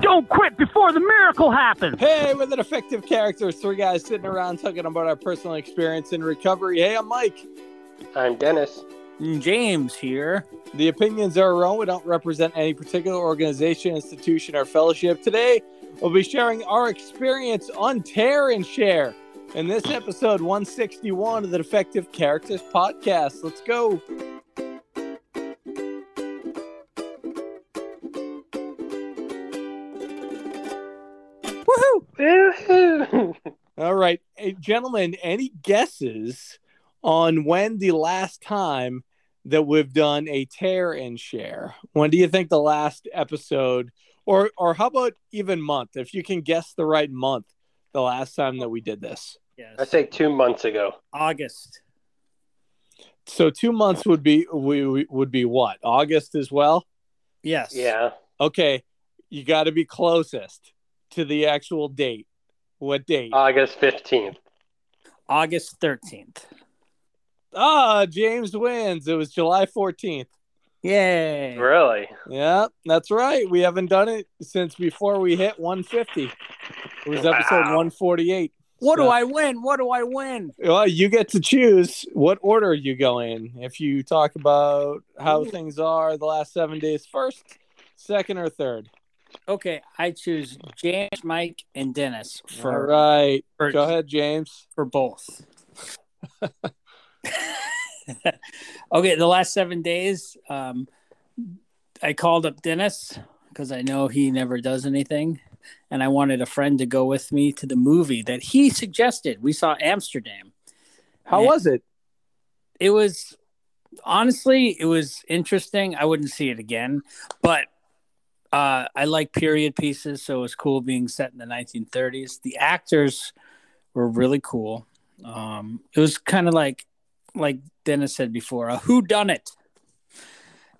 Don't quit before the miracle happens. Hey, with an effective character, three guys sitting around talking about our personal experience in recovery. Hey, I'm Mike. I'm Dennis. James here. The opinions are our own. We don't represent any particular organization, institution, or fellowship. Today, we'll be sharing our experience on Tear and Share in this episode 161 of the Defective Characters podcast. Let's go. All right, hey, gentlemen, any guesses on when the last time that we've done a tear and share? When do you think the last episode, or or how about even month? If you can guess the right month, the last time that we did this. Yes. I say two months ago. August. So two months would be we, we would be what? August as well. Yes. Yeah. Okay, you got to be closest to the actual date. What date? August 15th. August 13th. Ah, James wins. It was July 14th. Yay. Really? Yeah, that's right. We haven't done it since before we hit 150. It was episode wow. 148. What so, do I win? What do I win? Well, you get to choose what order you go in. If you talk about how Ooh. things are the last seven days first, second, or third. Okay, I choose James, Mike, and Dennis for. All right, for, go ahead, James. For both. okay, the last seven days, um, I called up Dennis because I know he never does anything, and I wanted a friend to go with me to the movie that he suggested. We saw Amsterdam. How was it? It was honestly, it was interesting. I wouldn't see it again, but uh, I like period pieces, so it was cool being set in the 1930s. The actors were really cool. Um, it was kind of like like Dennis said before, a who done it.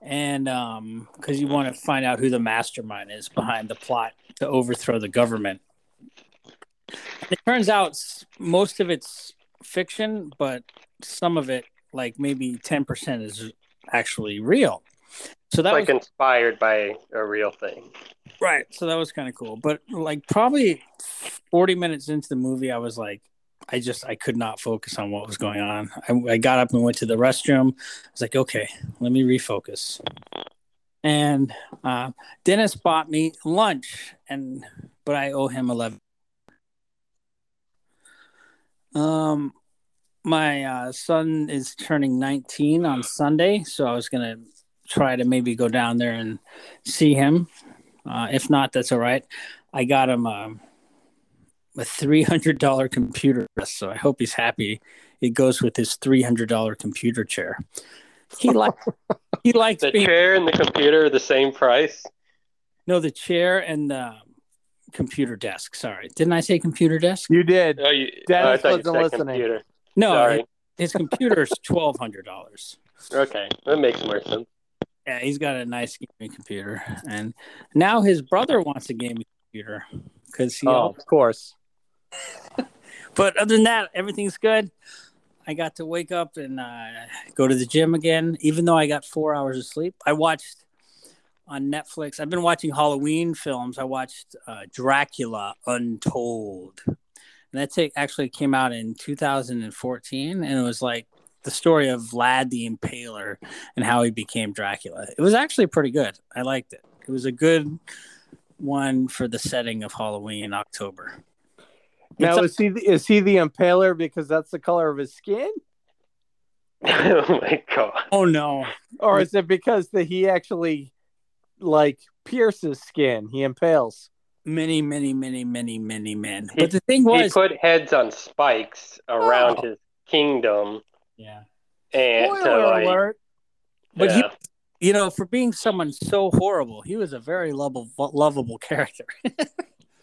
And um because you want to find out who the mastermind is behind the plot to overthrow the government. It turns out most of it's fiction, but some of it, like maybe 10% is actually real. So that like was, inspired by a real thing. Right. So that was kind of cool. But like probably 40 minutes into the movie, I was like, I just I could not focus on what was going on. I, I, got up and went to the restroom. I was like, okay, let me refocus. And uh, Dennis bought me lunch, and but I owe him eleven. Um, my uh, son is turning nineteen on Sunday, so I was gonna try to maybe go down there and see him. Uh, if not, that's all right. I got him. Uh, a three hundred dollar computer, so I hope he's happy. It goes with his three hundred dollar computer chair. He like he likes the being, chair and the computer are the same price. No, the chair and the computer desk. Sorry, didn't I say computer desk? You did. Oh, you, Dennis oh, wasn't listening. Computer. No, Sorry. his, his computer is twelve hundred dollars. Okay, that makes more sense. Yeah, he's got a nice gaming computer, and now his brother wants a gaming computer because he. Oh, of course. but other than that, everything's good. I got to wake up and uh, go to the gym again, even though I got four hours of sleep. I watched on Netflix. I've been watching Halloween films. I watched uh, Dracula Untold, and that actually came out in 2014, and it was like the story of Vlad the Impaler and how he became Dracula. It was actually pretty good. I liked it. It was a good one for the setting of Halloween in October. Now is he is he the impaler because that's the color of his skin? oh my god! Oh no! Or is it because that he actually like pierces skin? He impales many, many, many, many, many men. He, but the thing was, he put heads on spikes around oh. his kingdom. Yeah. And Spoiler like, alert. But yeah. he, you know, for being someone so horrible, he was a very lovable, lovable character.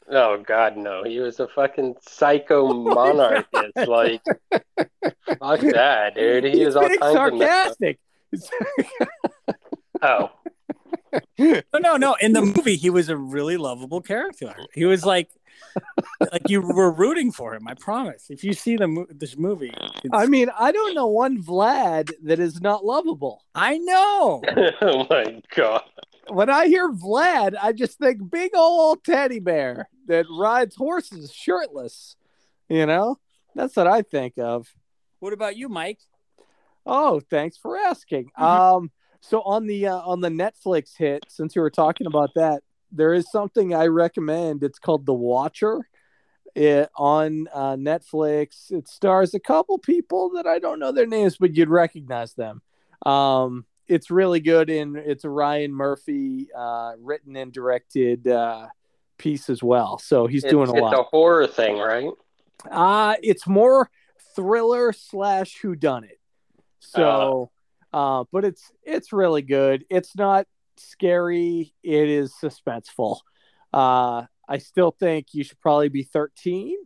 Oh God, no! He was a fucking psycho oh, monarchist. like, fuck that, dude. He He's was all being kinds of sarcastic. up. Oh, No, no, no. In the movie, he was a really lovable character. He was like, like you were rooting for him. I promise. If you see the mo- this movie, it's- I mean, I don't know one Vlad that is not lovable. I know. oh my God. When I hear Vlad, I just think big old teddy bear that rides horses shirtless. You know, that's what I think of. What about you, Mike? Oh, thanks for asking. Um, so on the uh, on the Netflix hit, since you were talking about that, there is something I recommend. It's called The Watcher. It on uh, Netflix. It stars a couple people that I don't know their names, but you'd recognize them. Um, it's really good, and it's a Ryan Murphy uh, written and directed uh, piece as well. So he's doing it's, a lot. It's a horror thing, right? Uh it's more thriller slash who done it. So uh but it's it's really good. It's not scary, it is suspenseful. Uh I still think you should probably be 13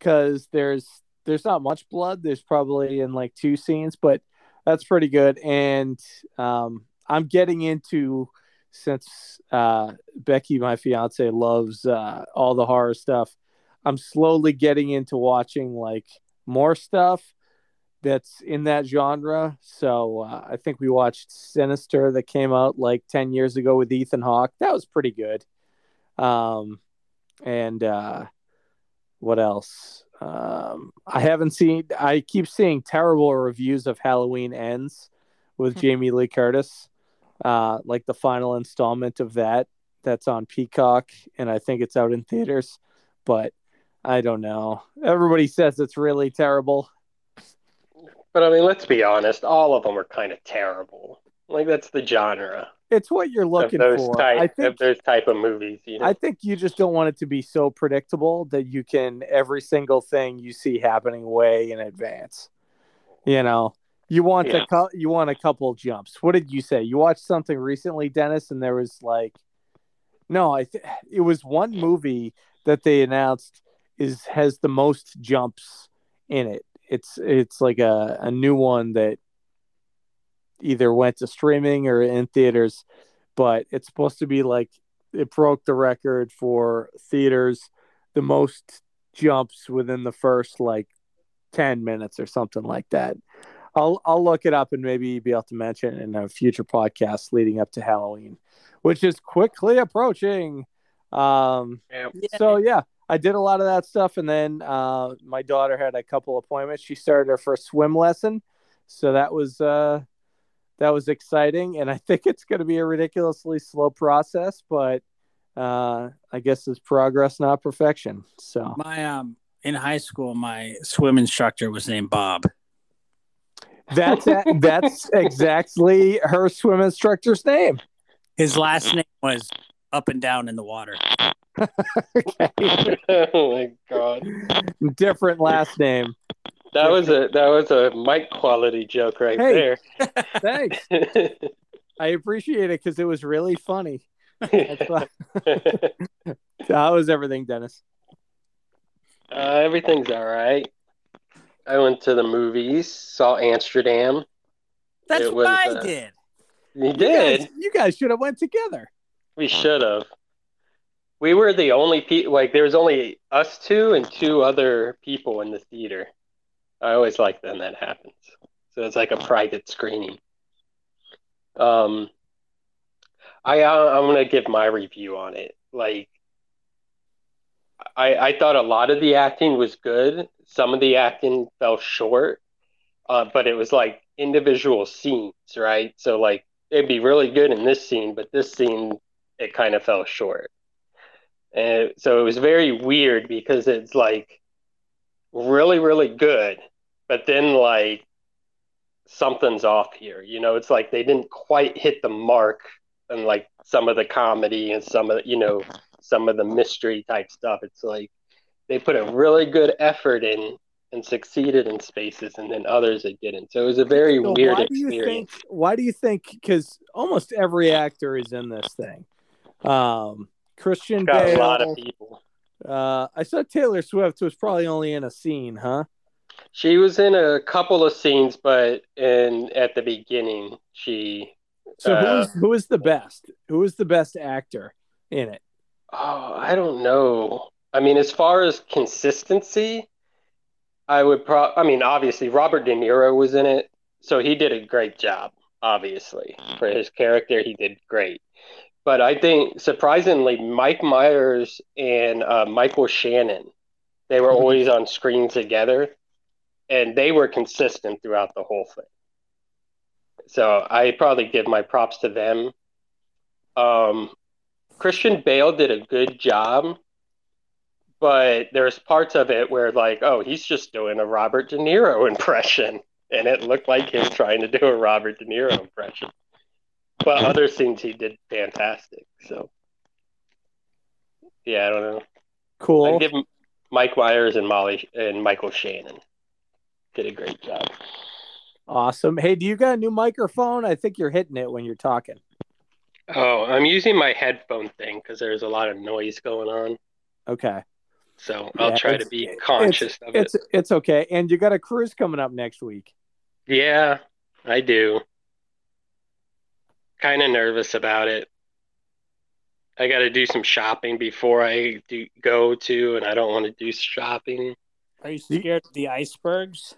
cuz there's there's not much blood. There's probably in like two scenes, but that's pretty good and um I'm getting into since uh Becky my fiance loves uh all the horror stuff. I'm slowly getting into watching like more stuff that's in that genre. So uh, I think we watched Sinister that came out like 10 years ago with Ethan Hawke. That was pretty good. Um, and uh, what else? Um, I haven't seen, I keep seeing terrible reviews of Halloween Ends with Jamie Lee Curtis, uh, like the final installment of that. That's on Peacock, and I think it's out in theaters. But I don't know. Everybody says it's really terrible. But I mean, let's be honest. All of them are kind of terrible. Like that's the genre It's what you're looking those for. type I think those type of movies. You know, I think you just don't want it to be so predictable that you can every single thing you see happening way in advance. You know, you want Yeah. a you want a couple jumps. What did you say? You watched something recently, Dennis, and there was like, no, I th- it was one movie that they announced is has the most jumps in it. It's it's like a, a new one that either went to streaming or in theaters, but it's supposed to be like it broke the record for theaters the most jumps within the first like 10 minutes or something like that. I'll I'll look it up and maybe be able to mention it in a future podcast leading up to Halloween, which is quickly approaching. Um Yeah. so yeah, I did a lot of that stuff and then uh my daughter had a couple appointments. She started her first swim lesson. So that was uh that was exciting and I think it's going to be a ridiculously slow process, but uh I guess it's progress not perfection. So My um in high school, my swim instructor was named Bob. that's that's exactly her swim instructor's name. His last name was up and down in the water. Okay. oh my god, Different last name. that was a that was a mic quality joke right Hey. Thanks. I appreciate it because it was really funny. That's why- How was everything, Dennis? uh, everything's all right. I went to the movies, saw Amsterdam. That's It what I uh, did. You You did. guys, you guys should have went together. We should have. We were the only people. Like there was only us two and two other people in the theater. I always like when that happens. So it's like a private screening. Um, I uh, I'm gonna give my review on it. Like, I I thought a lot of the acting was good. Some of the acting fell short, uh, but it was like individual scenes, right? So like it'd be really good in this scene, but this scene it kind of fell short. And so it was very weird because it's like really, really good, but then like something's off here. You know, it's like they didn't quite hit the mark and like some of the comedy and some of the, you know, some of the mystery type stuff. It's like they put a really good effort in and succeeded in spaces and then others it didn't. So it was a very So weird why do you experience. think? Why do you think? Because almost every actor is in this thing. Um, Christian Got Bale, a lot of people. Uh, I saw Taylor Swift was probably only in a scene, huh? She was in a couple of scenes, but in at the beginning, she. So uh, who's who is the best? Who is the best actor in it? Oh, I don't know. I mean, as far as consistency, I would pro. I mean, obviously Robert De Niro was in it, so he did a great job. Obviously, for his character, he did great. But I think surprisingly, Mike Myers and uh, Michael Shannon, they were always on screen together, and they were consistent throughout the whole thing. So I probably give my props to them. Um, Christian Bale did a good job, but there's parts of it where like, oh, he's just doing a Robert De Niro impression, and it looked like him trying to do a Robert De Niro impression. But other scenes he did fantastic. So yeah, I don't know. Cool. I give Mike Myers and Molly and Michael Shannon did a great job. Awesome. Hey, do you got a new microphone? I think you're hitting it when you're talking. Oh, I'm using my headphone thing because there's a lot of noise going on. Okay. So I'll Yeah, try to be conscious it's, of it. It's it's okay. And you got a cruise coming up next week. Yeah, I do. Kind of nervous about it. I got to do some shopping before I do go to, and I don't want to do shopping. Are you scared of the icebergs?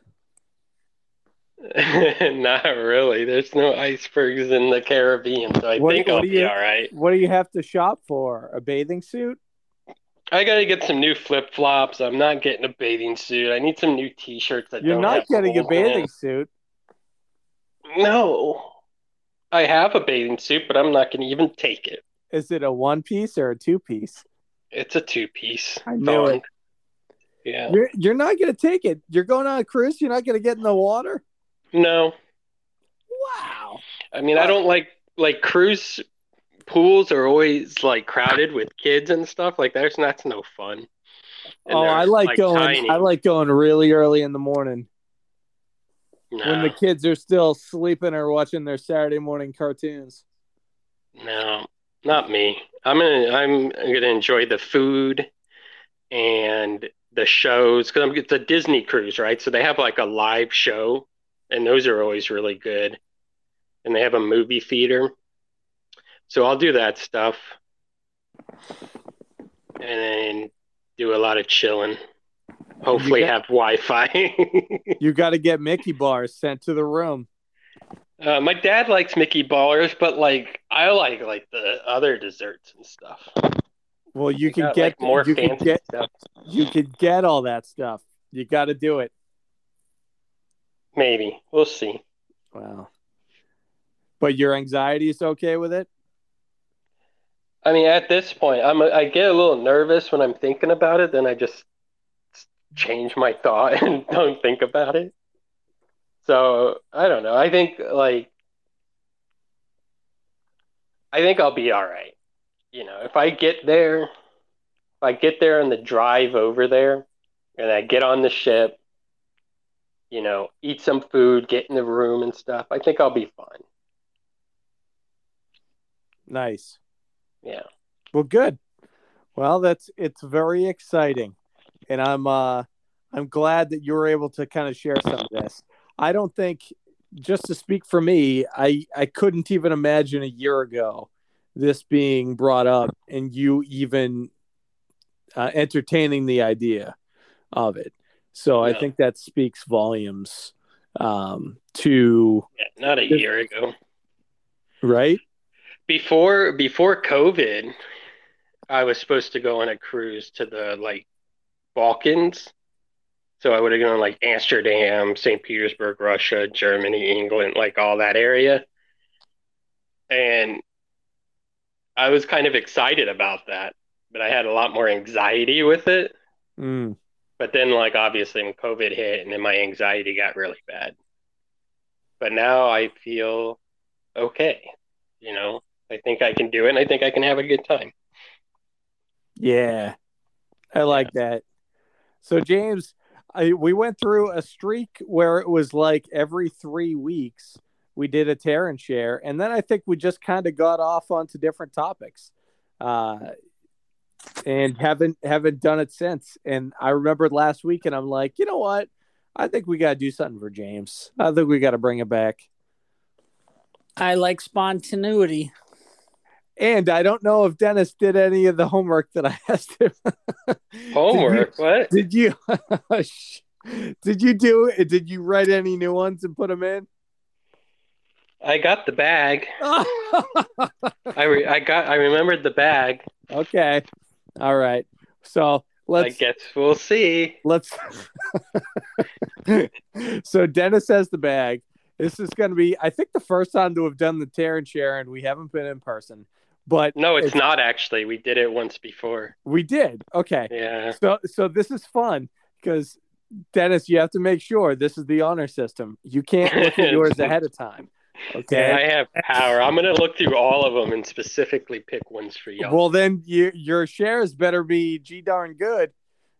Not really. There's no icebergs in the Caribbean, so I What- think what I'll be you- all right. What do you have to shop for? A bathing suit? I got to get some new flip flops. I'm not getting a bathing suit. I need some new T-shirts that You're don't not have getting a holes in it. bathing suit. No, I have a bathing suit, but I'm not going to even take it. Is it a one piece or a two piece? It's a two piece. I knew it. Yeah. You're you're not gonna take it. You're going on a cruise. You're not gonna get in the water. No. Wow. I mean, I don't like like cruise pools are always like crowded with kids and stuff. Like there's that's no fun. And oh, they're, I like, going. tiny. I like going really early in the morning when the kids are still sleeping or watching their Saturday morning cartoons. no, not me. I'm gonna I'm gonna enjoy the food and the shows because I'm it's a Disney cruise, right? So they have like a live show, and those are always really good. And they have a movie theater, so I'll do that stuff, and then do a lot of chilling. Hopefully, get- have Wi-Fi. You got to get Mickey bars sent to the room. uh, my dad likes Mickey ballers, but like I like like the other desserts and stuff. Well, you They can got, get like, more you can fancy get stuff. you can get all that stuff. You got to do it. Maybe we'll see. Wow. But your anxiety is okay with it? I mean, at this point, I'm I get a little nervous when I'm thinking about it. Then I just change my thought and don't think about it. So I don't know. I think like I think I'll be all right. You know, if I get there, if I get there on the drive over there, and I get on the ship, you know, eat some food, get in the room and stuff, I think I'll be fine. Nice. Yeah. Well, good. Well, that's it's very exciting, and I'm uh I'm glad that you were able to kind of share some of this. I don't think, just to speak for me, I I couldn't even imagine a year ago this being brought up and you even uh, entertaining the idea of it. So I think that speaks volumes um, to Yeah, not a year ago. right. before before COVID, I was supposed to go on a cruise to the like Balkans. So I would have gone like Amsterdam, St. Petersburg, Russia, Germany, England, like all that area. And I was kind of excited about that, but I had a lot more anxiety with it. Mm. But then, like, obviously, when COVID hit, and then my anxiety got really bad. But now I feel okay. You know, I think I can do it, and I think I can have a good time. Yeah, I like that. So James, I, we went through a streak where it was like every three weeks we did a tear and share, and then I think we just kind of got off onto different topics. Uh, and haven't haven't done it since. And I remembered last week, and I'm like, you know what? I think we got to do something for James. I think we got to bring it back. I like spontaneity. And I don't know if Dennis did any of the homework that I asked him. Homework? did you, what? Did you? Oh, did you do? it? Did you write any new ones and put them in? I got the bag. I re- I got I remembered the bag. Okay. All right. So let's. I guess we'll see. Let's. so Dennis has the bag. This is going to be, I think, the first time to have done the tear and share, and we haven't been in person. But no, it's, it's not actually. We did it once before. We did. Okay. Yeah. So so this is fun because Dennis, you have to make sure this is the honor system. You can't look at yours ahead of time. Okay. I have power. I'm going to look through all of them and specifically pick ones for y'all. Well, then you, your shares better be g darn good.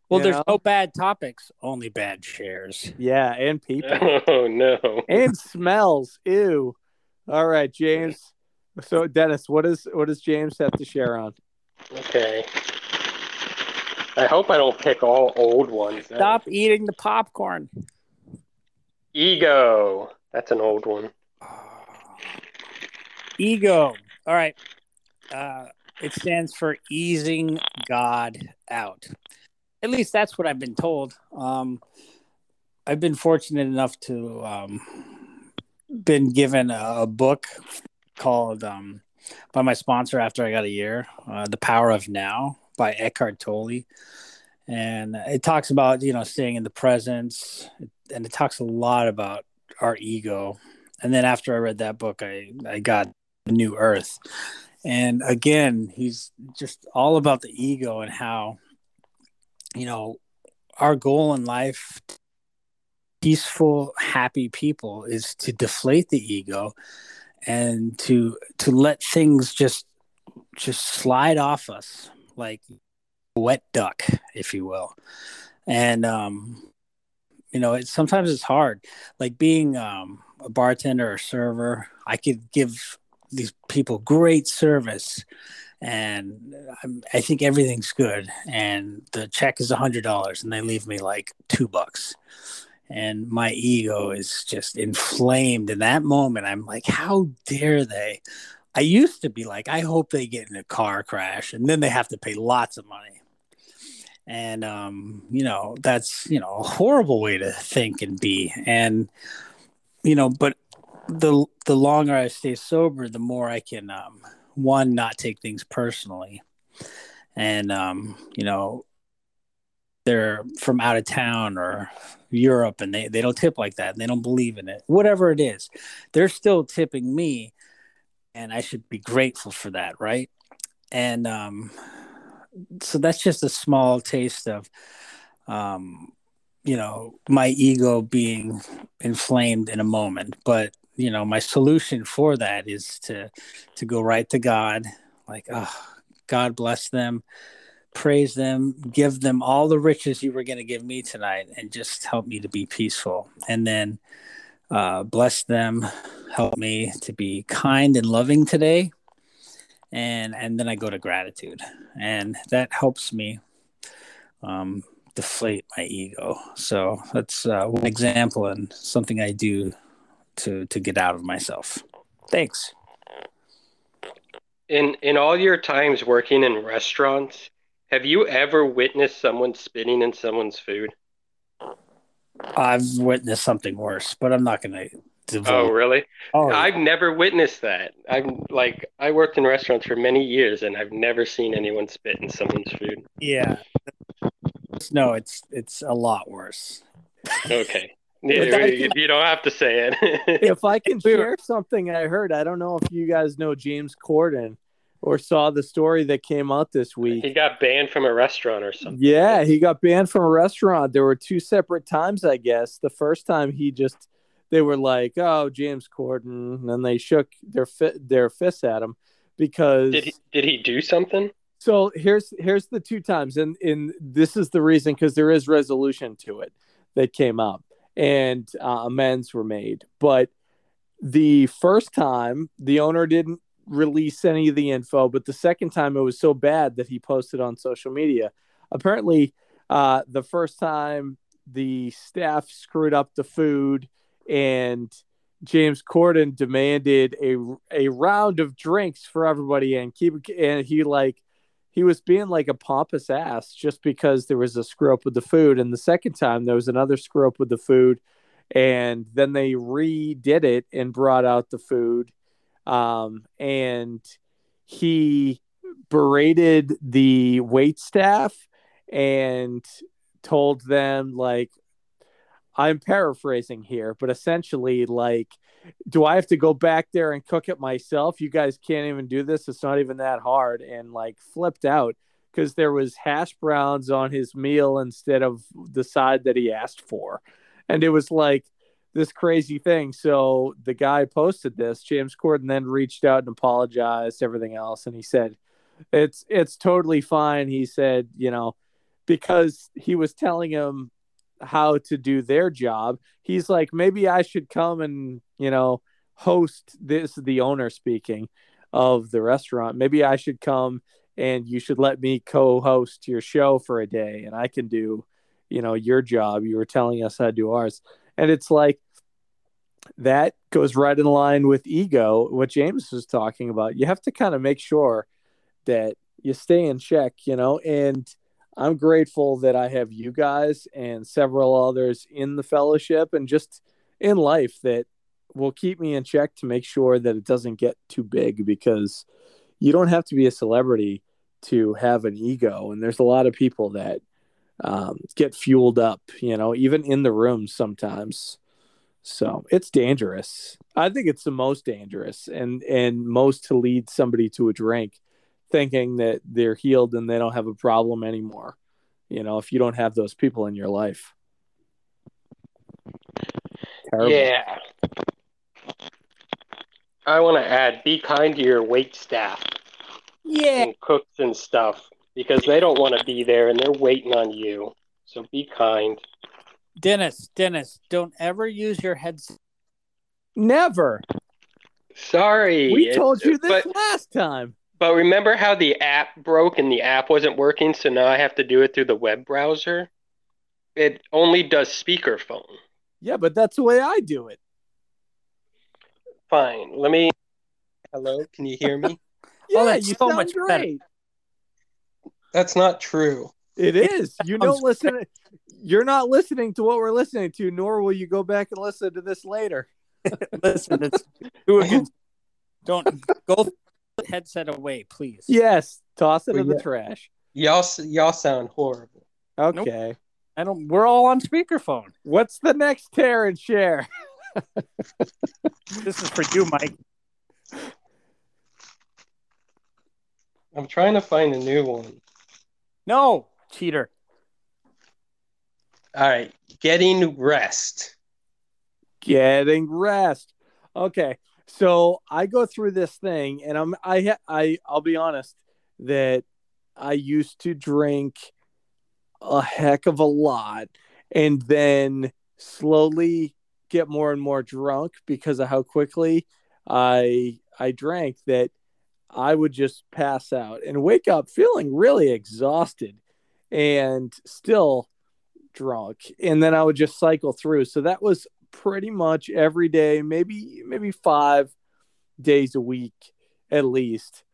Well, there's know? no bad topics, only bad shares. Yeah, and people. Oh no. and smells. Ew. All right, James. So Dennis, what is what does James have to share on? Okay. I hope I don't pick all old ones. Stop eating the popcorn. Ego. That's an old one. Ego. All right. Uh, it stands for easing God out. At least that's what I've been told. Um, I've been fortunate enough to um, been given a, a book called um, by my sponsor after I got a year, uh, "The Power of Now" by Eckhart Tolle, and it talks about you know staying in the presence, and it talks a lot about our ego. And then after I read that book, I I got New Earth, and again, he's just all about the ego and how you know our goal in life peaceful happy people is to deflate the ego and to to let things just just slide off us like wet duck if you will. And um you know it sometimes it's hard. Like being um a bartender or server i could give these people great service and I'm, i think everything's good. And the check is a hundred dollars and they leave me like two bucks and my ego is just inflamed in that moment. I'm like how dare they? I used to be like i hope they get in a car crash and then they have to pay lots of money. And um, you know that's you know a horrible way to think and be. And you know but the the longer i stay sober the more i can um, one not take things personally. And um, you know they're from out of town or Europe and they, they don't tip like that and they don't believe in it. Whatever it is, they're still tipping me and I should be grateful for that, right? And um, so that's just a small taste of um, you know, my ego being inflamed in a moment. But, you know, my solution for that is to to go right to God, like, oh, God bless them praise them, give them all the riches you were going to give me tonight, and just help me to be peaceful. And then uh, bless them, help me to be kind and loving today. And and then I go to gratitude, and that helps me um, deflate my ego. So that's uh, one example and something I do to to get out of myself. Thanks. In in all your times working in restaurants, have you ever witnessed someone spitting in someone's food? I've witnessed something worse, but I'm not going to. Oh, really? Oh, yeah. I've never witnessed that. I'm like, I worked in restaurants for many years, and I've never seen anyone spit in someone's food. Yeah. No, it's it's a lot worse. Okay. Yeah, you don't have to say it. if I can share something I heard, I don't know if you guys know James Corden or saw the story that came out this week. He got banned from a restaurant or something. Yeah, he got banned from a restaurant. There were two separate times, I guess. The first time he just they were like, "Oh, James Corden," and they shook their fi- their fists at him because did he, did he do something? So here's here's the two times, and and this is the reason because there is resolution to it that came up, and uh, amends were made. But the first time, the owner didn't release any of the info, but the second time it was so bad that he posted on social media. Apparently, uh, the first time the staff screwed up the food and James Corden demanded a a round of drinks for everybody and keep and he like he was being like a pompous ass just because there was a screw up with the food and the second time there was another screw up with the food and then they redid it and brought out the food um, and he berated the wait staff and told them like I'm paraphrasing here, but essentially, like, do I have to go back there and cook it myself? You guys can't even do this. It's not even that hard. And like, flipped out because there was hash browns on his meal instead of the side that he asked for, and it was like this crazy thing. So the guy posted this. James Corden then reached out and apologized, everything else, and he said, "It's it's totally fine." He said, you know, because he was telling him how to do their job. He's like, maybe I should come and, you know, host this, the owner speaking of the restaurant. Maybe I should come and you should let me co host your show for a day and I can do, you know, your job. You were telling us how to do ours. And it's like, that goes right in line with ego, what James was talking about. You have to kind of make sure that you stay in check, you know, and I'm grateful that I have you guys and several others in the fellowship and just in life that will keep me in check to make sure that it doesn't get too big because you don't have to be a celebrity to have an ego. And there's a lot of people that um, get fueled up, you know, even in the room sometimes. So it's dangerous. I think it's the most dangerous and and most to lead somebody to a drink thinking that they're healed and they don't have a problem anymore. You know, if you don't have those people in your life. Terrible. Yeah. I want to add be kind to your wait staff. Yeah. And cooks and stuff because they don't want to be there and they're waiting on you. So be kind. Dennis, Dennis, don't ever use your headset. Never. Sorry. We told you this but, last time. But remember how the app broke and the app wasn't working, so now I have to do it through the web browser? It only does speakerphone. Yeah, but that's the way I do it. Fine. Let me. Hello, can you hear me? yeah, oh, that's you so sound much great. That's not true. It is. You don't listen. You're not listening to what we're listening to, nor will you go back and listen to this later. Listen, it's two against. Don't go headset away, please. Yes, toss it Well, in the trash. Y'all, y'all sound horrible. Okay. I don't. We're all on speakerphone. What's the next tear and share? This is for you, Mike. I'm trying to find a new one. No, cheater. All right, getting rest. Getting rest. Okay. So I go through this thing and I'm I I I'll be honest that I used to drink a heck of a lot and then slowly get more and more drunk because of how quickly I I drank that I would just pass out and wake up feeling really exhausted and still drunk. And then I would just cycle through. So that was pretty much every day maybe maybe 5 days a week at least.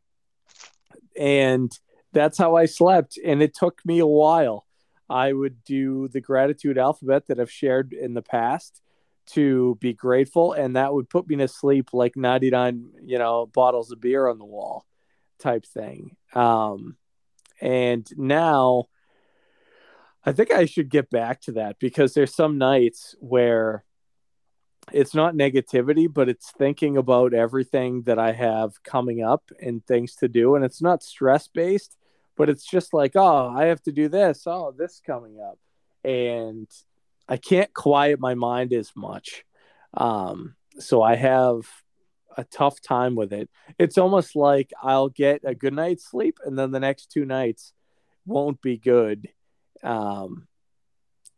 And that's how I slept. And it took me a while. I would do the gratitude alphabet that I've shared in the past to be grateful and that would put me to sleep like 99 you know bottles of beer on the wall type thing. Um and now i think i should get back to that because there's some nights where it's not negativity but it's thinking about everything that i have coming up and things to do and it's not stress based but it's just like oh i have to do this. Oh this coming up. And I can't quiet my mind as much. Um, so I have a tough time with it. It's almost like I'll get a good night's sleep and then the next two nights won't be good. Um,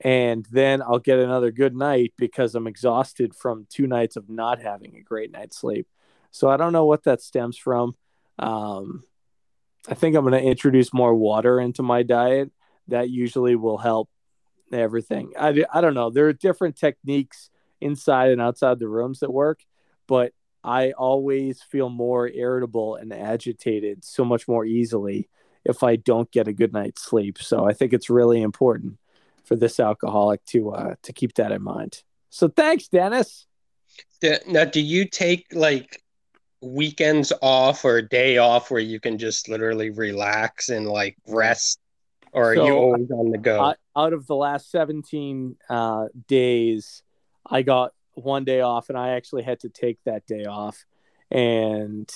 and then I'll get another good night because I'm exhausted from two nights of not having a great night's sleep. So I don't know what that stems from. Um, I think I'm going to introduce more water into my diet. That usually will help everything. I, I don't know. There are different techniques inside and outside the rooms that work, but I always feel more irritable and agitated so much more easily if I don't get a good night's sleep. So I think it's really important for this alcoholic to uh, to keep that in mind. So thanks, Dennis. Now, do you take like weekends off or a day off where you can just literally relax and like rest, or so, are you always on the go? Uh, out of the last seventeen uh, days, I got one day off, and I actually had to take that day off. And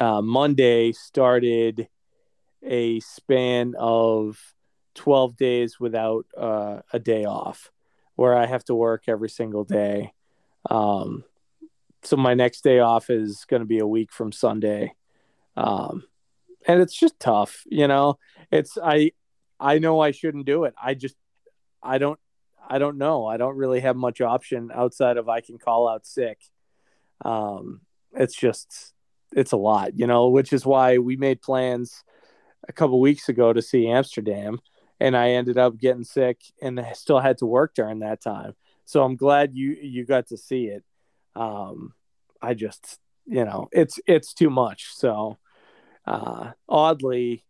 uh, Monday started a span of 12 days without uh, a day off where I have to work every single day. Um, so my next day off is going to be a week from Sunday. Um, and it's just tough, you know, it's, I, I know I shouldn't do it. I just, I don't, I don't know. I don't really have much option outside of I can call out sick. Um, it's just, it's a lot, you know, which is why we made plans a couple weeks ago to see Amsterdam, and I ended up getting sick and I still had to work during that time. So I'm glad you you got to see it. Um, I just you know it's it's too much. So uh, oddly,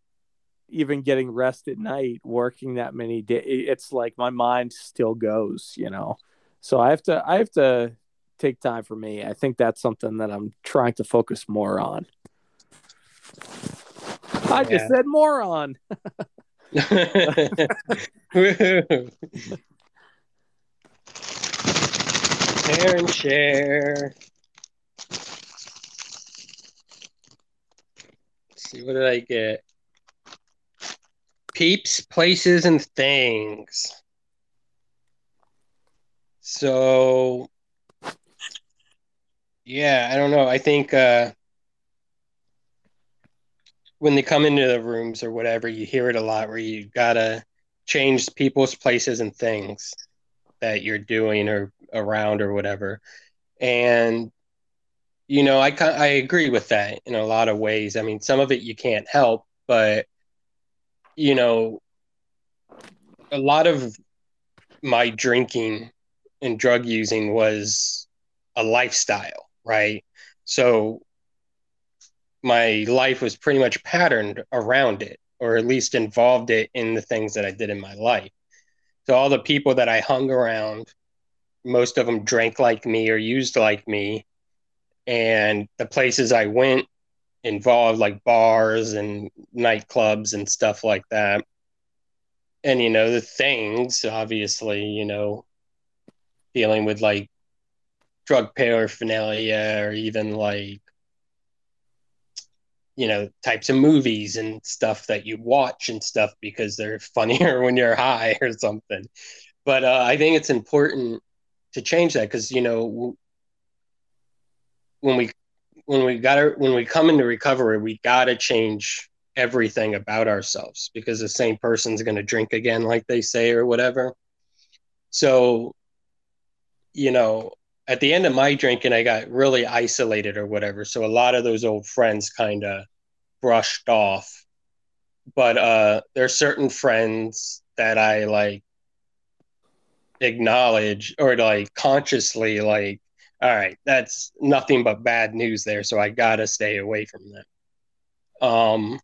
even getting rest at night, working that many days, it's like my mind still goes. You know, so I have to I have to take time for me. I think that's something that I'm trying to focus more on. I just said moron. share and share. Let's see, what did I get? Peeps, places, and things. So, yeah, I don't know. I think uh, when they come into the rooms or whatever, you hear it a lot where you gotta change people's places and things that you're doing or around or whatever. And you know, I I agree with that in a lot of ways. I mean, some of it you can't help, but you know, a lot of my drinking and drug using was a lifestyle, right? So my life was pretty much patterned around it, or at least involved it in the things that I did in my life. So all the people that I hung around, most of them drank like me or used like me. And the places I went involved like bars and nightclubs and stuff like that. And, you know, the things, obviously, you know, dealing with like drug paraphernalia or even like you know types of movies and stuff that you watch and stuff because they're funnier when you're high or something but uh, i think it's important to change that because you know when we when we got to when we come into recovery we got to change everything about ourselves because the same person's going to drink again like they say or whatever so you know at the end of my drinking, I got really isolated or whatever. So a lot of those old friends kind of brushed off. But uh, there are certain friends that I like acknowledge or like consciously like, all right, that's nothing but bad news there. So I gotta stay away from them. Um,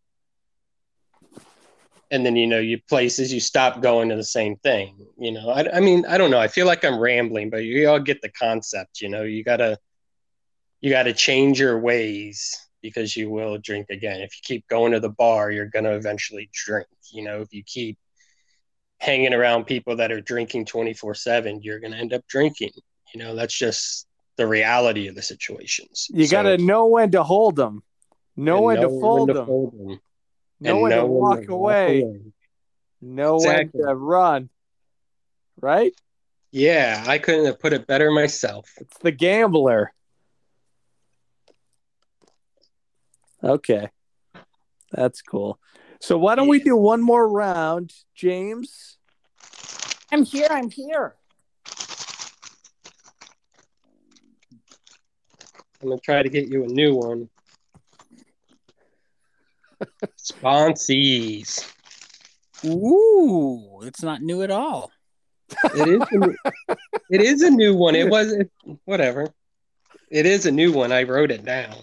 and then you know you places you stop going to the same thing you know I, I mean i don't know i feel like i'm rambling but you all get the concept you know you gotta you gotta change your ways because you will drink again if you keep going to the bar you're gonna eventually drink you know if you keep hanging around people that are drinking 24 7 you're gonna end up drinking you know that's just the reality of the situations you so, gotta know when to hold them know when, know to, fold when to fold them know when to walk away. away. Know exactly. when to run. Right? Yeah, I couldn't have put it better myself. It's the gambler. Okay. That's cool. So why don't we do one more round, James? I'm here. I'm here. I'm gonna try to get you a new one. Sponsees. Ooh, it's not new at all. It is. A new, it is a new one. It was whatever. It is a new one. I wrote it down.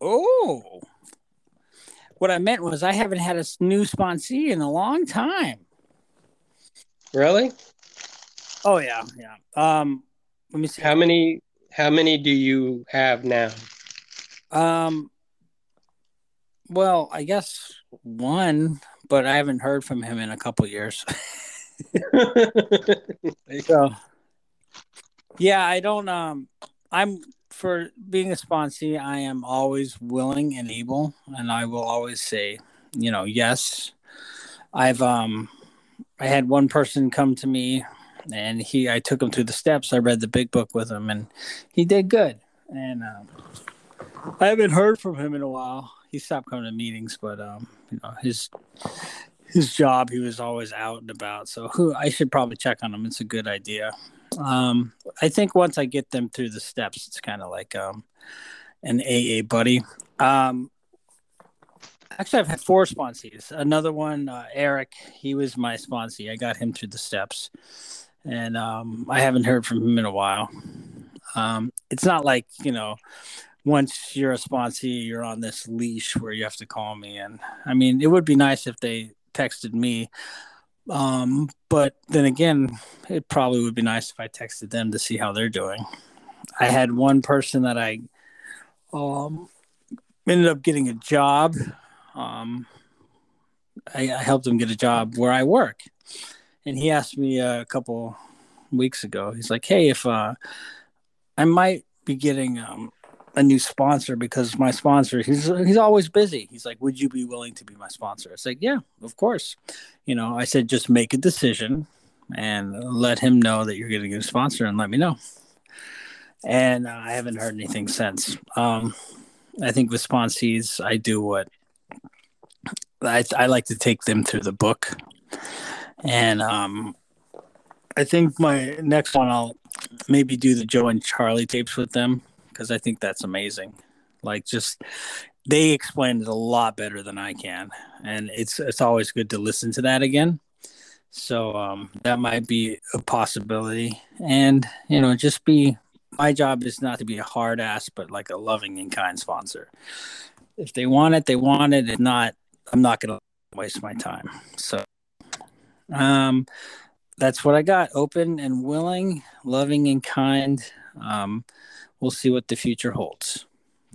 Oh, what I meant was I haven't had a new sponsee in a long time. Really? Oh yeah, yeah. Um, let me see. How many? How many do you have now? Um. Well, I guess one, but I haven't heard from him in a couple years. so, yeah, I don't. Um, I'm for being a sponsee. I am always willing and able, and I will always say, you know, yes. I've um, I had one person come to me, and he, I took him through the steps. I read the big book with him, and he did good. And um, I haven't heard from him in a while. He stopped coming to meetings, but um, you know, his his job, he was always out and about. So who I should probably check on him. It's a good idea. Um, I think once I get them through the steps, it's kind of like um, an AA buddy. Um, actually, I've had four sponsees. Another one, uh, Eric, he was my sponsee. I got him through the steps, and um, I haven't heard from him in a while. Um, it's not like you know once you're a sponsee, you're on this leash where you have to call me. And I mean, it would be nice if they texted me. Um, but then again, it probably would be nice if I texted them to see how they're doing. I had one person that I um, ended up getting a job. Um, I, I helped him get a job where I work, and he asked me a couple weeks ago. He's like, "Hey, if uh, I might be getting um, a new sponsor because my sponsor he's he's always busy. He's like, "Would you be willing to be my sponsor?" It's like, "Yeah, of course." You know, I said, "Just make a decision and let him know that you're getting a sponsor and let me know." And uh, I haven't heard anything since. Um, I think with sponsees, I do what I I like to take them through the book, and um, I think my next one I'll maybe do the Joe and Charlie tapes with them because I think that's amazing. Like just they explain it a lot better than I can, and it's it's always good to listen to that again. So um, that might be a possibility, and you know, just be. My job is not to be a hard ass, but like a loving and kind sponsor. If they want it, they want it. If not, I'm not going to waste my time. So, um, that's what I got. Open and willing, loving and kind. Um, we'll see what the future holds.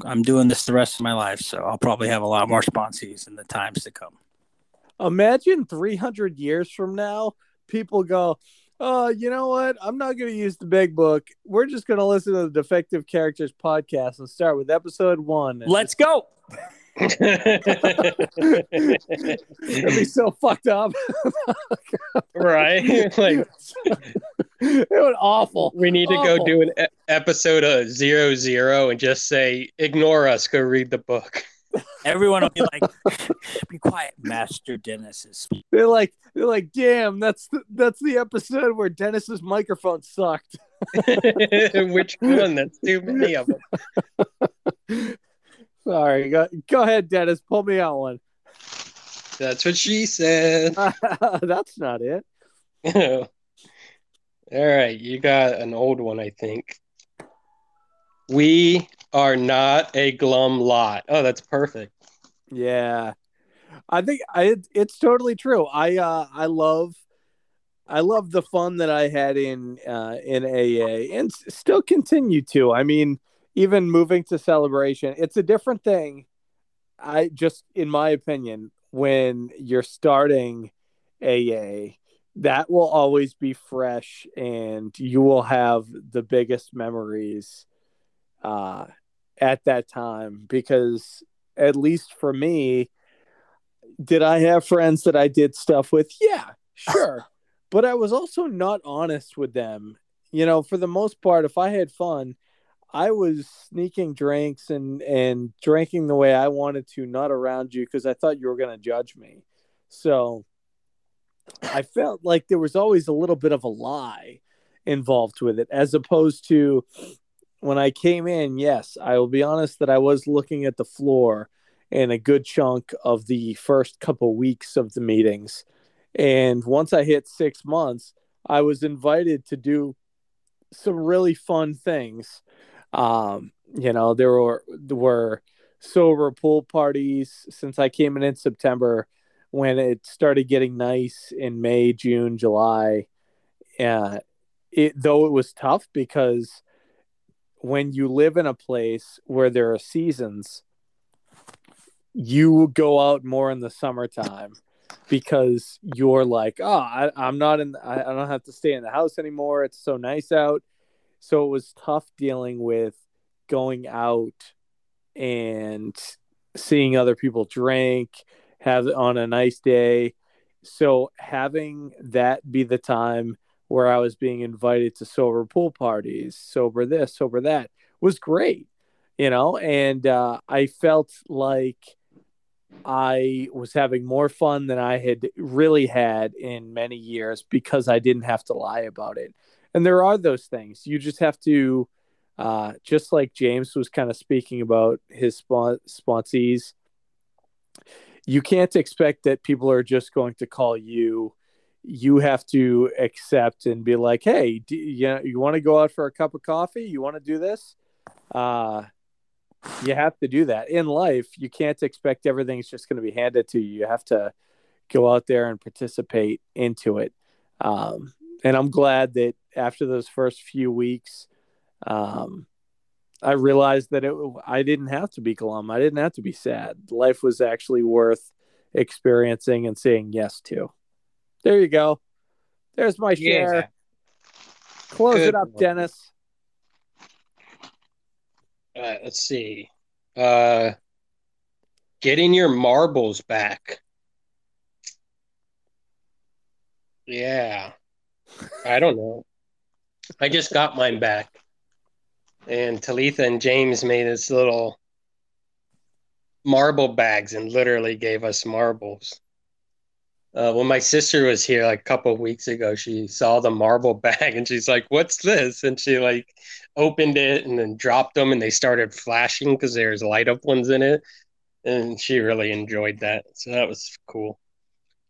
I'm doing this the rest of my life, so I'll probably have a lot more sponsees in the times to come. Imagine 300 years from now, people go, "Oh, you know what? I'm not going to use the big book. We're just going to listen to the Defective Characters podcast and start with episode one." Let's go. It'd be so fucked up. right? Like it was awful. We need to go do an episode of zero zero and just say, ignore us, go read the book. Everyone will be like, "Be quiet, Master Dennis is." They're like, they're like, damn, that's the, that's the episode where Dennis's microphone sucked. Which one? That's too many of them. Sorry, go, go ahead, Dennis. Pull me out one. That's what she said. that's not it. All right, you got an old one, I think. We are not a glum lot. Oh, that's perfect. Yeah, I think I it's totally true. I uh I love I love the fun that I had in uh in AA and still continue to. I mean, even moving to celebration, it's a different thing. I just in my opinion, when you're starting AA, that will always be fresh and you will have the biggest memories uh at that time because at least for me did i have friends that i did stuff with yeah sure but i was also not honest with them you know for the most part if i had fun i was sneaking drinks and and drinking the way i wanted to not around you because i thought you were going to judge me so i felt like there was always a little bit of a lie involved with it as opposed to when I came in, yes, I will be honest that I was looking at the floor in a good chunk of the first couple weeks of the meetings. And once I hit six months, I was invited to do some really fun things. Um, you know, there were there were sober pool parties since I came in in September when it started getting nice in May, June, July. Uh, it though it was tough because when you live in a place where there are seasons, you go out more in the summertime because you're like, oh, I, am not in, I, I don't have to stay in the house anymore. It's so nice out. So it was tough dealing with going out and seeing other people drink, have on a nice day. So having that be the time where I was being invited to sober pool parties, sober this, sober that was great, you know, and uh, I felt like I was having more fun than I had really had in many years because I didn't have to lie about it. And there are those things. You just have to, uh, just like James was kind of speaking about his spon- sponsees, you can't expect that people are just going to call you. You have to accept and be like, hey, do, you, you want to go out for a cup of coffee? You want to do this? Uh, you have to do that in life. You can't expect everything's just going to be handed to you. You have to go out there and participate into it. Um, and I'm glad that after those first few weeks, um, I realized that it, I didn't have to be glum. I didn't have to be sad. Life was actually worth experiencing and saying yes to. There you go. There's my share. Yeah. Close Good it up, one. Dennis. Uh, let's see. Uh, getting your marbles back. Yeah. I don't know. I just got mine back. And Talitha and James made us little marble bags and literally gave us marbles. Uh, when my sister was here like a couple weeks ago, she saw the marble bag and she's like, "What's this?" And she like opened it and then dropped them, and they started flashing because there's light up ones in it, and she really enjoyed that. So that was cool.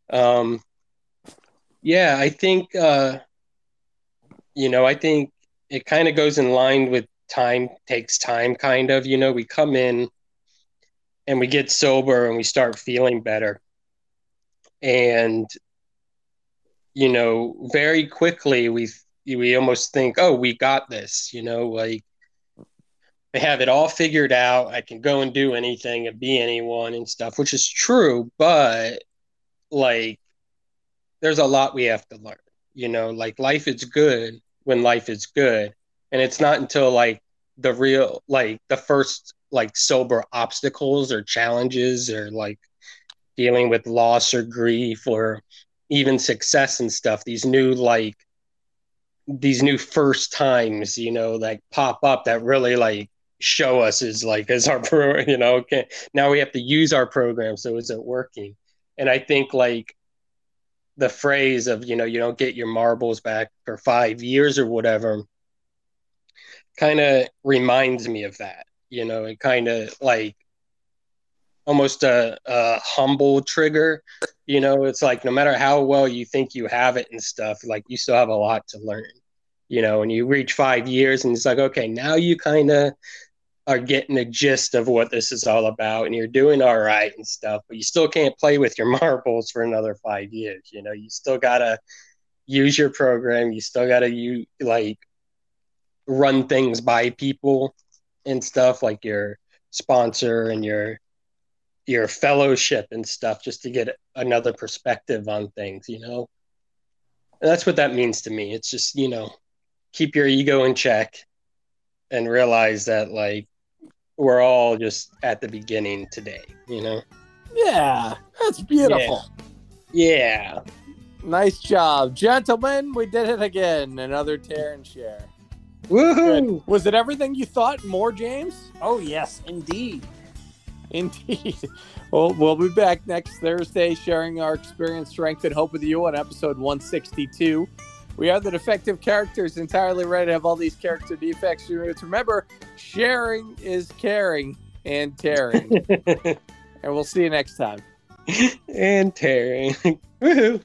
Um, yeah, I think uh, you know, I think it kind of goes in line with time takes time, kind of. You know, we come in and we get sober and we start feeling better and you know very quickly we we almost think oh we got this you know like I have it all figured out i can go and do anything and be anyone and stuff which is true but like there's a lot we have to learn you know like life is good when life is good. And it's not until like the real like the first like sober obstacles or challenges or like dealing with loss or grief or even success and stuff these new like these new first times you know like pop up that really like show us is like as our pro you know okay now we have to use our program so is it working. And i think like the phrase of you know you don't get your marbles back for five years or whatever kind of reminds me of that you know it kind of like almost a, a humble trigger. You know, it's like no matter how well you think you have it and stuff, like you still have a lot to learn. You know, and you reach five years and it's like, okay, now you kind of are getting the gist of what this is all about and you're doing all right and stuff, but you still can't play with your marbles for another five years. You know, you still got to use your program. You still got to you like run things by people and stuff like your sponsor and your your fellowship and stuff just to get another perspective on things, you know? And that's what that means to me. It's just, you know, keep your ego in check and realize that, like, we're all just at the beginning today, you know? Yeah, that's beautiful. Yeah. yeah. Nice job. Gentlemen, we did it again. Another tear and share. Woohoo! Good. Was it everything you thought? More, James? Oh, yes, indeed. Indeed. Well, we'll be back next Thursday sharing our experience, strength, and hope with you on episode 162. We are the defective characters, entirely right to have all these character defects. Remember, sharing is caring and tearing. and we'll see you next time. and tearing. Woohoo.